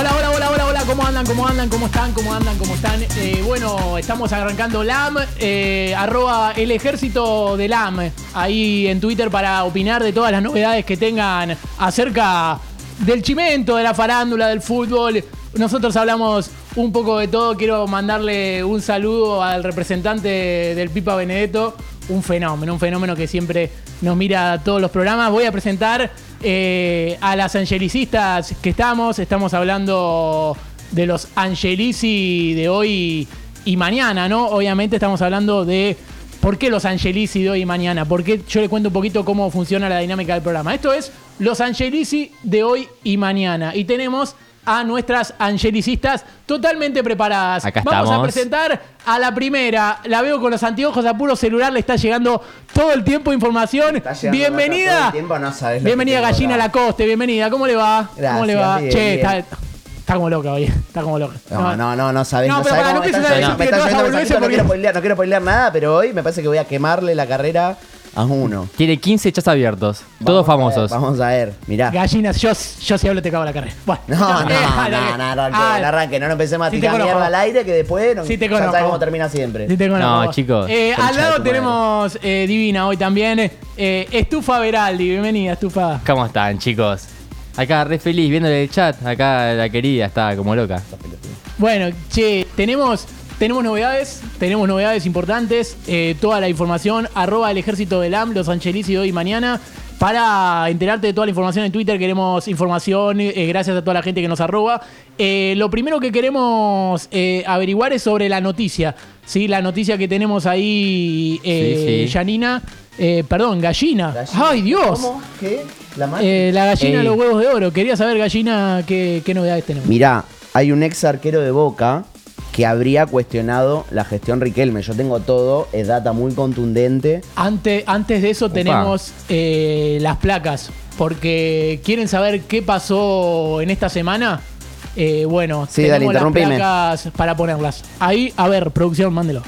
Hola, hola, hola, hola, hola, ¿cómo andan? ¿Cómo andan? ¿Cómo están? ¿Cómo andan? ¿Cómo están? Eh, bueno, estamos arrancando LAM, eh, arroba el ejército de LAM, ahí en Twitter para opinar de todas las novedades que tengan acerca del chimento, de la farándula, del fútbol. Nosotros hablamos un poco de todo. Quiero mandarle un saludo al representante del Pipa Benedetto, un fenómeno, un fenómeno que siempre nos mira a todos los programas. Voy a presentar eh, a las angelicistas que estamos. Estamos hablando de los angelici de hoy y mañana, ¿no? Obviamente estamos hablando de por qué los angelici de hoy y mañana. Porque yo le cuento un poquito cómo funciona la dinámica del programa. Esto es los angelici de hoy y mañana. Y tenemos a nuestras angelicistas totalmente preparadas. Acá Vamos a presentar a la primera. La veo con los anteojos a puro celular, le está llegando todo el tiempo información. Bienvenida. el tiempo, no sabes lo Bienvenida Gallina. Lacoste, bienvenida. ¿Cómo le va? ¿Cómo Gracias, le va? bien, che, bien. Está, está como loca hoy. Está como loca. No, no, no, no sabés. No, No, pero sabés para, cómo no quiero spoilear nada, pero hoy me parece que voy a quemarle la carrera a uno. Tiene 15 chats abiertos, todos Vamos a ver, famosos. vamos a ver, mirá. Gallinas, yo, yo si hablo te cago la carrera. Bueno, No, no, no, eh, no, no, no, arranque, Ah, no arranque, no nos empecemos a sí te tirar conozco. mierda al aire que después no, Sí te ya conozco. sabes cómo termina siempre. Sí te conozco. No, chicos. Eh, Concha al de lado tu tenemos eh, Divina hoy también. Eh, Estufa Veraldi, bienvenida, Estufa. ¿Cómo están, chicos? Acá re feliz viéndole el chat. Acá la querida está como loca. Bueno, che, tenemos, tenemos novedades, tenemos novedades importantes. eh, toda la información, arroba el ejército del AM, los Angelici de hoy y mañana. Para enterarte de toda la información en Twitter, queremos información, eh, gracias a toda la gente que nos arroba. Eh, lo primero que queremos eh, averiguar es sobre la noticia. ¿sí? La noticia que tenemos ahí, Sí, sí. Janina. perdón, gallina. Gallina. ¡Ay, Dios! ¿Cómo? ¿Qué? ¿La gallina de los huevos de oro. Quería saber, gallina, qué, qué novedades tenemos. Mirá, hay un ex arquero de Boca que habría cuestionado la gestión Riquelme. Yo tengo todo, es data muy contundente. Antes, antes de eso tenemos eh, las placas, porque quieren saber qué pasó en esta semana. Eh, bueno, Sí, dale, tenemos las placas para ponerlas. Ahí, a ver, producción, mándelo.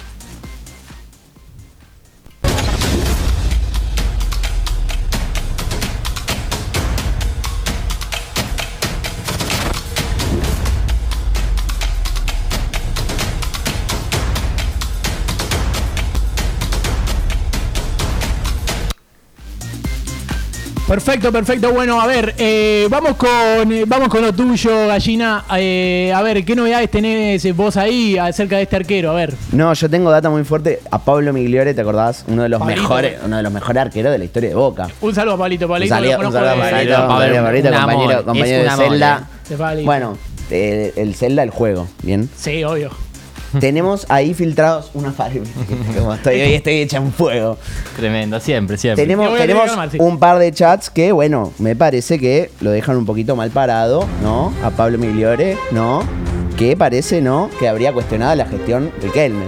Perfecto, perfecto. Bueno, a ver, eh, vamos con eh, vamos con lo tuyo, gallina. Eh, a ver, ¿qué novedades tenés vos ahí acerca de este arquero? A ver. No, yo tengo data muy fuerte. A Pablo Migliore, ¿te acordás? Uno de los Pablito. mejores, uno de los mejores arqueros de la historia de Boca. Un saludo a Pablito, Pablito. Un saludo, lo un conozco saludo a de- Pablito, un compañero, compañero de Pablito. Bueno, eh, el Zelda, el juego, ¿bien? Sí, obvio. Tenemos ahí filtrados una fábrica. Como estoy hoy, estoy hecha en fuego. Tremendo, siempre, siempre. Tenemos, tenemos un par de chats que, bueno, me parece que lo dejan un poquito mal parado, ¿no? A Pablo Migliore, ¿no? Que parece, ¿no? Que habría cuestionado la gestión Riquelme.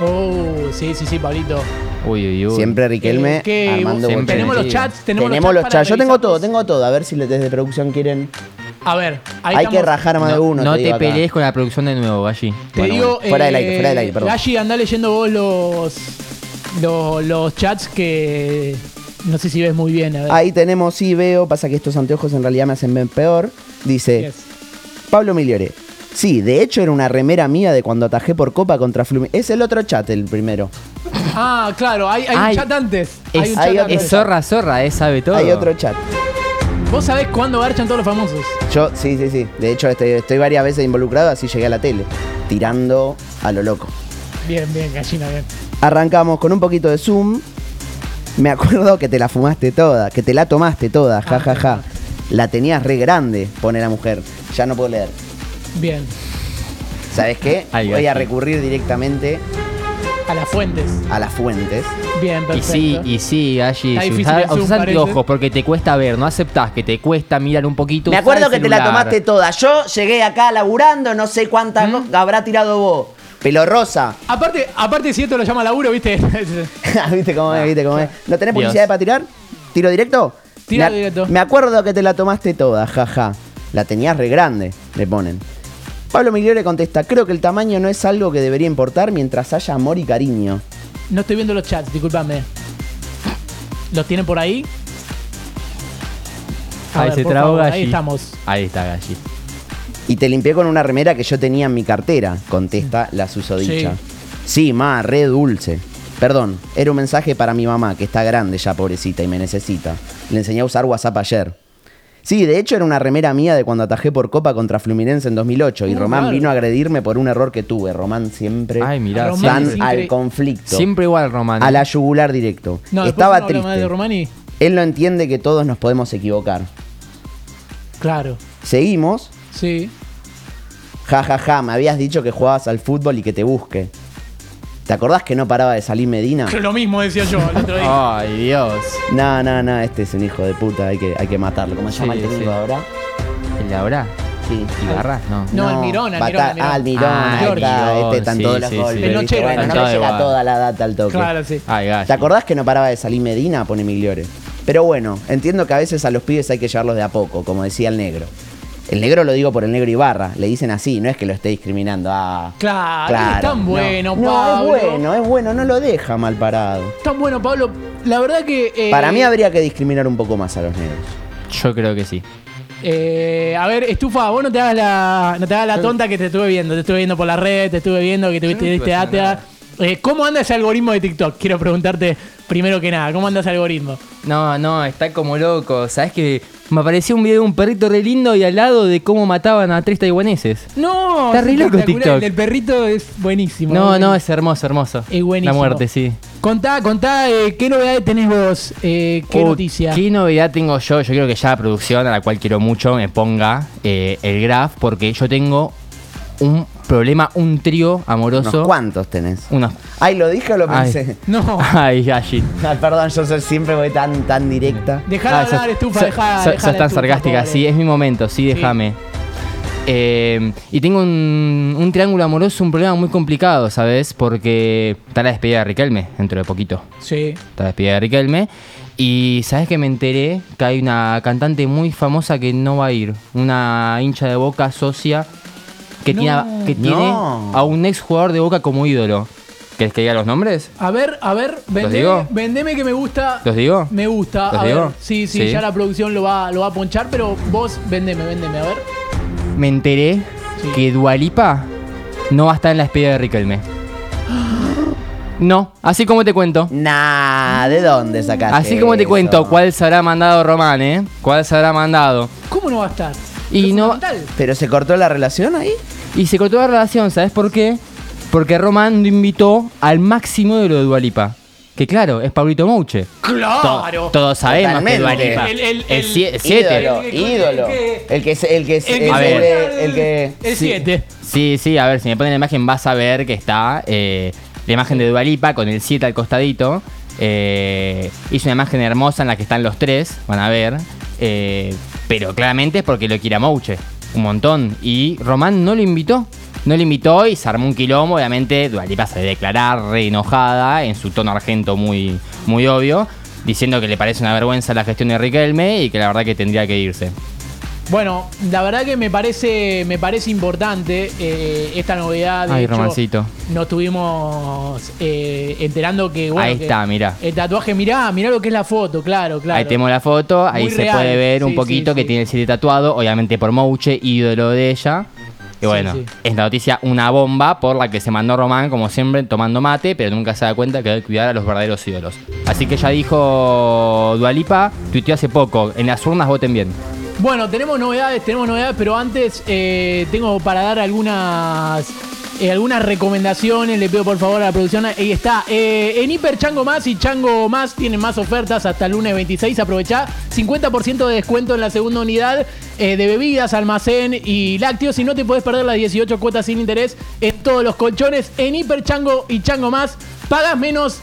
Oh, sí, sí, sí, Pablito. Uy, uy, uy. Siempre Riquelme Eh, ¿qué? armando Siempre. tenemos los chats, tenemos, Tenemos los para chats. Yo tengo todo, tengo todo. A ver si les desde producción quieren. A ver, ahí Hay que estamos. rajar más de No, uno. no te te, digo acá. pelees con la producción de nuevo, Galli. Te Bueno, digo, bueno, fuera del aire, eh, fuera del aire, perdón. Galli, andá leyendo vos los, los, los chats que no sé si ves muy bien. A ver. Ahí tenemos, sí, veo. Pasa que estos anteojos en realidad me hacen ver peor. Dice Yes. Pablo Migliore. Sí, de hecho era una remera mía de cuando atajé por Copa contra Fluminense. Es el otro chat, el primero. Ah, claro, hay, hay un Ay, chat antes. Es, hay un hay chat antes. es zorra, zorra, eh, sabe todo. Hay otro chat. Vos sabés cuándo garchan todos los famosos. Yo, sí, sí, sí. De hecho, estoy varias veces involucrado, así llegué a la tele. Tirando a lo loco. Bien, bien, gallina, bien. Arrancamos con un poquito de zoom. Me acuerdo que te la fumaste toda, que te la tomaste toda, ja, ja, ja. La tenías re grande, pone la mujer. Ya no puedo leer. Bien. ¿Sabes qué? Ay, Voy a recurrir directamente A las fuentes. a las fuentes. Bien, Y sí, y sí, usás parece. anteojos porque te cuesta ver, no aceptás que te cuesta mirar un poquito. Me acuerdo que te la tomaste toda. Yo llegué acá laburando, no sé cuántas co- habrá tirado vos. Pelo rosa. Aparte, aparte, si esto lo llama laburo, ¿viste? ¿Viste cómo es? ¿Viste cómo es? ¿No tenés publicidad para tirar? ¿Tiro directo? Tira me, directo. Me acuerdo que te la tomaste toda, jaja. La tenías re grande, le ponen. Pablo Migliore contesta, creo que el tamaño no es algo que debería importar mientras haya amor y cariño. No estoy viendo los chats, discúlpame. ¿Los tienen por ahí? A Ahí ver, se por trabó favor, Galli. Ahí estamos. Ahí está, Galli. Y te limpié con una remera que yo tenía en mi cartera, contesta la susodicha. Sí, ma, re dulce. Perdón, era un mensaje para mi mamá, que está grande ya, pobrecita, y me necesita. Le enseñé a usar WhatsApp ayer. Sí, de hecho era una remera mía de cuando atajé por Copa contra Fluminense en 2008 y Román vino a agredirme por un error que tuve. Román siempre Ay, mirá, Román tan siempre- al conflicto, Siempre igual, Román. a la yugular directo. No, después Estaba más triste. de Romani. Él no entiende que todos nos podemos equivocar. Claro. Seguimos. Sí. Ja, ja, ja, me habías dicho que jugabas al fútbol y que te busque. ¿Te acordás que no paraba de salir Medina? Lo mismo decía yo el otro día. Ay, Dios. No, no, no, este es un hijo de puta, hay que, hay que matarlo. ¿Cómo se Sí, llama el técnico sí. ahora? ¿El de ahora? Sí. ¿Ibarra? No. No, Almirón, Almirón, Bata- Almirón. Ah, Almirón, Ah, ahí está, Almirón, este están sí, todos los sí, golpes. sí. El ¿viste? nochero, Bueno, no me nochero. llega toda la data al toque. Claro, sí. Ay, gallo. ¿Te acordás que no paraba de salir Medina? Pone Migliore. Pero bueno, entiendo que a veces a los pibes hay que llevarlos de a poco, como decía el negro. El negro lo digo por el negro Ibarra, le dicen así, no es que lo esté discriminando. Ah, Claro, es tan no. bueno, no, Pablo. es bueno, es bueno, no lo deja mal parado. Tan bueno, Pablo. La verdad que. eh, Para mí habría que discriminar un poco más a los negros. Yo creo que sí. eh, a ver, Estufa, vos no te hagas la, no te hagas la tonta que te estuve viendo. Te estuve viendo por la red, te estuve viendo que tuviste no diste data. Eh, ¿Cómo anda ese algoritmo de TikTok? Quiero preguntarte primero que nada. ¿Cómo anda ese algoritmo? No, no, está como loco. ¿Sabes que Me apareció un video de un perrito re lindo y al lado de cómo mataban a tres taiwaneses. No, Está re loco. TikTok. El del perrito es buenísimo. No, no, es hermoso, hermoso. Es buenísimo. La muerte, sí. Contá, contá, eh, ¿qué novedades tenés vos? Eh, ¿Qué Oh, noticia? ¿Qué novedad tengo yo? Yo quiero que ya la producción, a la cual quiero mucho, me ponga eh, el graph, porque yo tengo un problema, un trío ¿Unos amoroso. cuántos tenés? Unos. Ay, ¿lo dije o lo Ay. pensé? No. Ay, Gashi. Ay, perdón, yo soy- siempre voy tan, tan directa. Dejá de Ah, hablar, sos- estufa, sos- dejá, sos- dejá sos la tan estufa, sarcástica, pobre. sí, es mi momento, sí, déjame. Eh, y tengo un, un triángulo amoroso, un problema muy complicado, ¿sabes? Porque está la despedida de Riquelme dentro de poquito. Sí. Está la despedida de Riquelme. Y sabes que me enteré que hay una cantante muy famosa que no va a ir. Una hincha de boca socia que, No. tiene, a- que tiene No. a un ex jugador de boca como ídolo. ¿Querés que diga los nombres? A ver, a ver, vendeme, digo? vendeme que me gusta. ¿Los digo? Me gusta. ¿Los a ver, sí, sí, Sí. ya la producción lo va, lo va a ponchar, pero vos vendeme, vendeme, a ver. Me enteré Sí. que Dualipa no va a estar en la despedida de Riquelme. No, así como te cuento. Nah, ¿de dónde sacaste Así como te eso? cuento, ¿cuál se habrá mandado Román, eh? ¿Cuál se habrá mandado? ¿Cómo no va a estar? Y no-. ¿Pero se cortó la relación ahí? Y se cortó la relación, ¿sabes por qué? Porque Román lo invitó al máximo de lo de Dualipa. Que claro, es Pablito Mouche. Claro. Todos sabemos que Totalmente. Dualipa. El- el- El el- 7. ídolo, el- el- ídolo. el que- El que es el que es El que se el, el que El 7. Sí, sí, a ver, si me ponen la imagen vas a ver que está eh, la imagen de Dualipa con el 7 al costadito. Eh, hizo una imagen hermosa en la que están los tres, van a ver. Eh, pero claramente es porque lo quiere a Mouche, un montón. Y Román no lo invitó. No lo invitó y se armó un quilombo. Obviamente Dualipa se declarar re enojada en su tono argento muy, muy obvio. Diciendo que le parece una vergüenza la gestión de Riquelme y que la verdad que tendría que irse. Bueno, la verdad que me parece, me parece importante eh, esta novedad. De Ay, hecho, Romancito. Nos estuvimos eh, enterando que. Bueno, Ahí que está, mirá. El tatuaje, mirá, mirá lo que es la foto, claro, claro. Ahí tenemos la foto, ahí Muy se real, puede ver un poquito sí, que sí. tiene el 7 tatuado, obviamente por Mouche, ídolo de ella. Y bueno, es la noticia una bomba por la que se mandó Román, como siempre, tomando mate, pero nunca se da cuenta que hay que cuidar a los verdaderos ídolos. Así que ya dijo Dualipa, tuiteó hace poco, en las urnas voten bien. Bueno, tenemos novedades, tenemos novedades, pero antes eh, tengo para dar algunas eh, algunas recomendaciones. Le pido por favor a la producción. Ahí está. Eh, en Hiper Chango Más y Chango Más tienen más ofertas hasta el lunes 26. Aprovechá 50% de descuento en la segunda unidad de bebidas, almacén y lácteos. Y no te podés perder las 18 cuotas sin interés en todos los colchones. En Hiper Chango y Chango Más pagas menos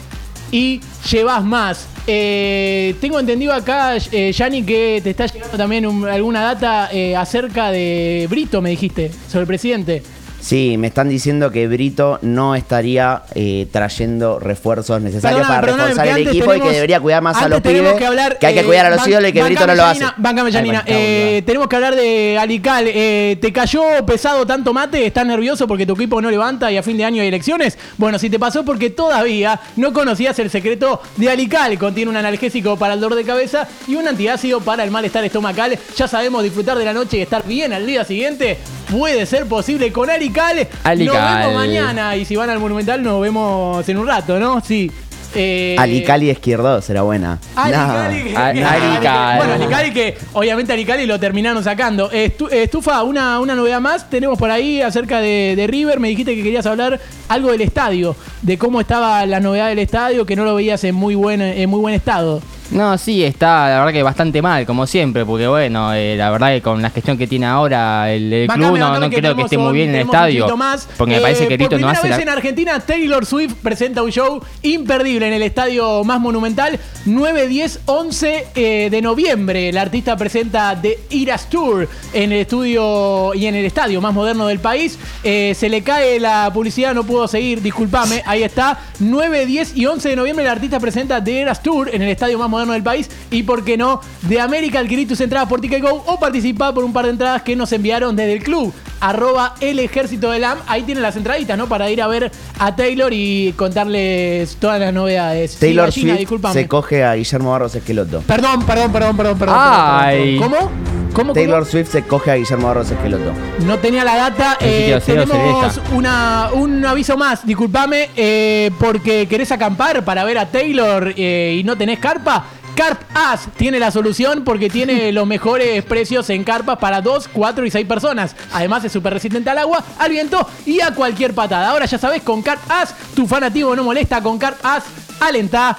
y llevas más. Eh, tengo entendido acá, eh, Yanni, que te está llegando también un- alguna data eh, acerca de Brito, me dijiste, sobre el presidente. Sí, me están diciendo que Brito no estaría eh, trayendo refuerzos necesarios Perdóname, para perdóname, reforzar el equipo y que debería cuidar más a los pibes. que hablar, hay que eh, cuidar a los ídolos y que Brito no lo hace. Ay, Janina. bueno, Eh, tenemos que hablar de Alical. Eh, ¿Te cayó pesado tanto mate? ¿Estás nervioso porque tu equipo no levanta y a fin de año hay elecciones? Bueno, si te pasó porque todavía no conocías el secreto de Alical. Contiene un analgésico para el dolor de cabeza y un antiácido para el malestar estomacal. Ya sabemos disfrutar de la noche y estar bien al día siguiente. Puede ser posible con Ali Cale. Ali nos vemos mañana y si van al Monumental nos vemos en un rato, ¿no? Sí. Eh, Alicali Izquierdo será buena. Ali No. Que- Ali que- Cali. Bueno, Ali Cali que obviamente Ali Cali lo terminaron sacando. Estu- Estufa, una, una novedad más tenemos por ahí acerca de, de River. Me dijiste que querías hablar algo del estadio, de cómo estaba la novedad del estadio, que no lo veías en muy buen, en muy buen estado. No, sí, está la verdad que bastante mal, como siempre, porque bueno, eh, la verdad que con la gestión que tiene ahora el, club no, bacame no que creo que esté muy bien en el estadio. más. Porque me Eh, parece que por Tito no primera hace vez la... en Argentina, Taylor Swift presenta un show imperdible en el estadio más monumental, 9, 10, 11 eh, de noviembre. El artista presenta The Eras Tour en el estudio y en el estadio más moderno del país. Eh, se le cae la publicidad, no puedo seguir, discúlpame. Ahí está, 9, 10 y 11 de noviembre el artista presenta The Eras Tour en el estadio más moderno del país. Y por qué no, de América adquirí tus entradas por Ticket Go o participá por un par de entradas que nos enviaron desde el club. Arroba el ejército del AM. Ahí tienen las entraditas, ¿no? Para ir a ver a Taylor y contarles todas las novedades. Sí, Taylor Gallina, Swift discúlpame. se coge a Guillermo Barros Esqueloto. Perdón, perdón, perdón, perdón, perdón. Ay. perdón, perdón. ¿Cómo? ¿Cómo? Taylor cómo? Swift se coge a Guillermo Barros Esqueloto. No tenía la data. Eh, tenemos una, un aviso más, discúlpame, eh, porque querés acampar para ver a Taylor eh, y no tenés carpa. Carp As tiene la solución porque tiene los mejores precios en carpas para 2, 4 y 6 personas. Además es súper resistente al agua, al viento y a cualquier patada. Ahora ya sabes, con Carp As tu fanativo no molesta. Con Carp As alentá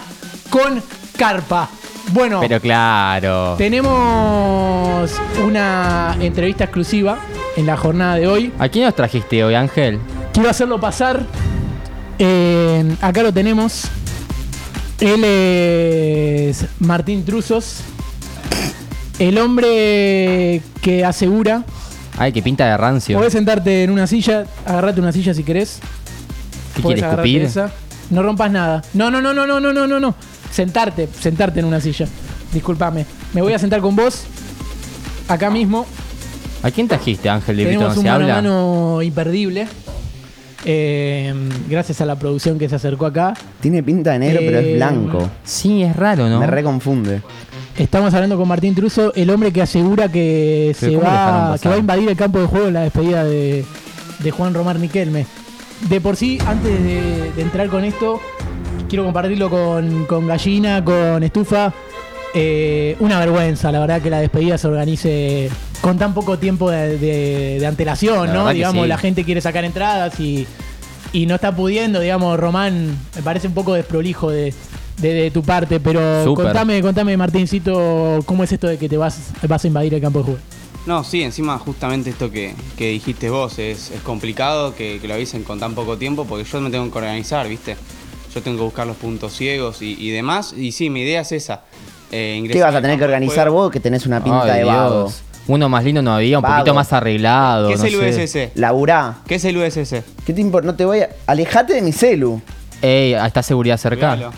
con carpa. Bueno, Pero claro. tenemos una entrevista exclusiva en la jornada de hoy. ¿A quién nos trajiste hoy, Ángel? Quiero hacerlo pasar. Eh, acá lo tenemos. Él es Martín Truzos. El hombre que asegura. Ay, que pinta de rancio. Podés sentarte en una silla. Agarrate una silla si querés. ¿Qué Podés quiere agarrarte escupir? esa. No rompas nada. No, no, no, no, no, no, no, no, no. Sentarte, sentarte en una silla. Disculpame. Me voy a sentar con vos. Acá mismo. ¿A quién trajiste, Ángel? De Vito Tenemos no un se mano habla. mano imperdible. Eh, gracias a la producción que se acercó acá. Tiene pinta de negro, pero Eh, es blanco. Sí, es raro, ¿no? Me reconfunde. Estamos hablando con Martín Truso, el hombre que asegura que Pero se ¿cómo dejaron va, pasar? que va a invadir el campo de juego en la despedida de, de Juan Román Riquelme. De por sí, antes de, de entrar con esto, quiero compartirlo con, con Gallina, con Estufa. Eh, una vergüenza, la verdad, que la despedida se organice con tan poco tiempo de, de- de antelación, La ¿no? Digamos, sí. la gente quiere sacar entradas y, y no está pudiendo, digamos, Román, me parece un poco desprolijo de, de- de tu parte, pero Súper. contame, contame, Martincito, ¿cómo es esto de que te vas, vas a invadir el campo de juego? No, sí, encima justamente esto que, que dijiste vos, es, es complicado que, que lo avisen con tan poco tiempo porque yo me tengo que organizar, ¿viste? Yo tengo que buscar los puntos ciegos y, y demás. Y sí, mi idea es esa. eh, ingresar ¿Qué vas a tener que organizar juego. vos que tenés una pinta Ay, de vago? Dios. Uno más lindo no había, un Vago. poquito más arreglado. ¿Qué es no el sé. USS? Laburá. ¿Qué es el USS? ¿Qué te importa? No te voy a. Alejate de mi celu. Ey, está seguridad cerca. Cuidalo.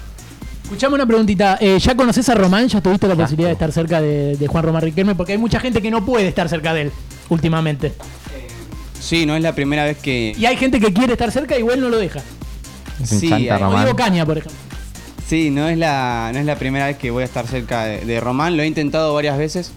Escuchame una preguntita, eh, ¿ya conoces a Román? ¿Ya tuviste la posibilidad de estar cerca de, de Juan Román Riquelme? Porque hay mucha gente que no puede estar cerca de él últimamente. Sí, no es la primera vez que. Y hay gente que quiere estar cerca y igual no lo deja. Sí, chanta hay- Como Román. Diego Caña, por ejemplo. Sí, no es la, no es la primera vez que voy a estar cerca de, de Román. Lo he intentado varias veces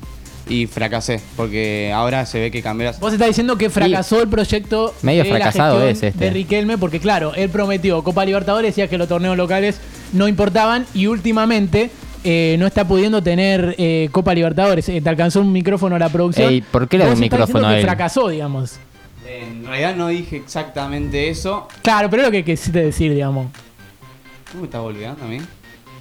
y fracasé. Porque ahora se ve que cambió Vos estás diciendo que fracasó el proyecto Medio de fracasado es este. de Riquelme, porque claro, él prometió Copa Libertadores, decía que los torneos locales no importaban y últimamente eh, no está pudiendo tener eh, Copa Libertadores. Eh, te alcanzó un micrófono a la producción. Ey, ¿por qué le da un micrófono a que él? fracasó, digamos. En realidad no dije exactamente eso. Claro, pero es lo que quisiste decir, digamos. ¿Cómo me estás volviendo a mí?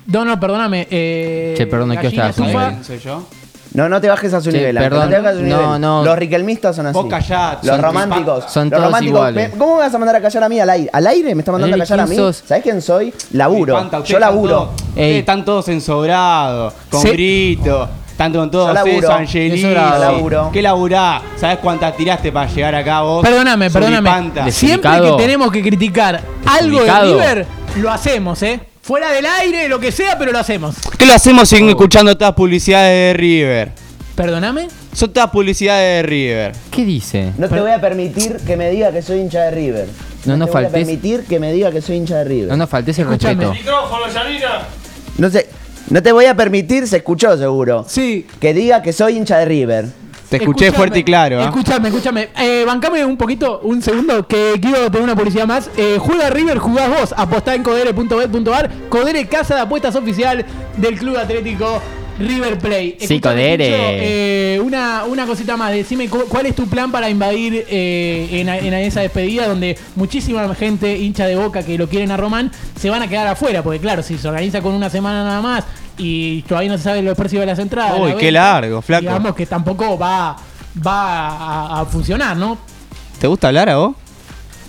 No, no, perdóname. Eh, Che, perdón, Estufa, nivel. ¿Soy yo? No, no te bajes a su Sí, nivel. Perdón. No te bajes a su No, nivel. no. Los riquelmistas son así. Vos callate, Los son románticos. Son los todos románticos. iguales. Me- ¿Cómo me vas a mandar a callar a mí al aire? ¿Al aire me está mandando a callar a mí? ¿quién sos? ¿Sabés quién soy? Laburo. Yo están laburo. todos- Ey. ustedes están todos ensobrados, con Sí. grito. Tanto con todo Yo laburo. eso, Yo Angelina. laburo. ¿Qué laburá? ¿Sabés cuántas tiraste para llegar acá vos? Perdóname, perdóname. Siempre que tenemos que criticar algo de. River, lo hacemos, ¿eh? Fuera del aire, lo que sea, pero lo hacemos. ¿Qué lo hacemos sin escuchando todas publicidades de River? Perdóname. Son todas publicidades de River. ¿Qué dice? No te voy a permitir que me diga que soy hincha de River. No nos te voy a faltes- permitir que me diga que soy hincha de River. No nos faltes el Escúchame. respeto. No sé, no te voy a permitir, se escuchó seguro, Sí. que diga que soy hincha de River. Te escuché Escuchame, fuerte y claro, ¿ah? Escúchame, escúchame. Eh, bancame un poquito, un segundo, que quiero tener una publicidad más. Eh, juega River, jugás vos. Apostá en codere.bet.ar. Codere, casa de apuestas oficial del Club Atlético River Play. Sí, Codere. Eh, una, una cosita más. Decime cu- cuál es tu plan para invadir eh, en, en esa despedida donde muchísima gente hincha de boca que lo quieren a Román se van a quedar afuera. Porque claro, si se organiza con una semana nada más y todavía no se sabe los precios de las entradas. Uy, la qué venta, largo, flaco. Digamos que tampoco va, va a, a funcionar, ¿no? ¿Te gusta hablar a vos?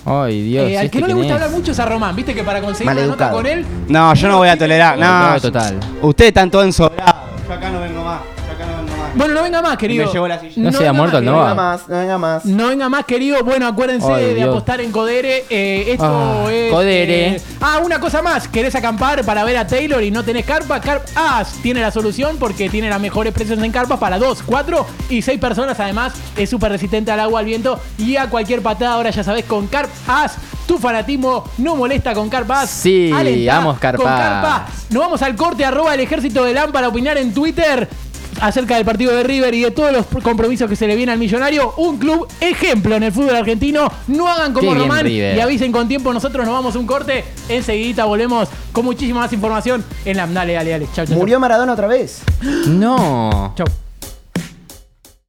Ay, Dios. Eh, al ¿este que no le gusta es? hablar mucho es a Román, viste que para conseguir una nota con él. No, yo no voy a tolerar. Todo No, total. Ustedes están todos ensobrados. Yo acá no vengo más. Yo acá no vengo más. Bueno, no venga más, querido. Me llevo la silla. No se ha venga muerto más, No. Nova. venga más, no venga más. No venga más, querido. Bueno, acuérdense Ay, de Dios. apostar en Codere. Eh, esto Ah, es. Codere. eh, ah, una cosa más. ¿Querés acampar para ver a Taylor y no tenés carpa? Carp As tiene la solución porque tiene las mejores precios en carpas para 2, 4 y 6 personas. Además, es súper resistente al agua, al viento y a cualquier patada. Ahora ya sabés, con Carp As, tu fanatismo no molesta con Carp As. Sí, Alentá vamos, Carp con As. Carpa. Nos vamos al corte, arroba el ejército de LAM para opinar en Twitter acerca del partido de River y de todos los compromisos que se le viene al millonario. Un club ejemplo en el fútbol argentino. No hagan como Qué Román y avisen con tiempo. Nosotros nos vamos a un corte. Enseguidita volvemos con muchísima más información en LAM. Dale, dale, dale. Chau, chau. Murió Maradona otra vez. No. Chau.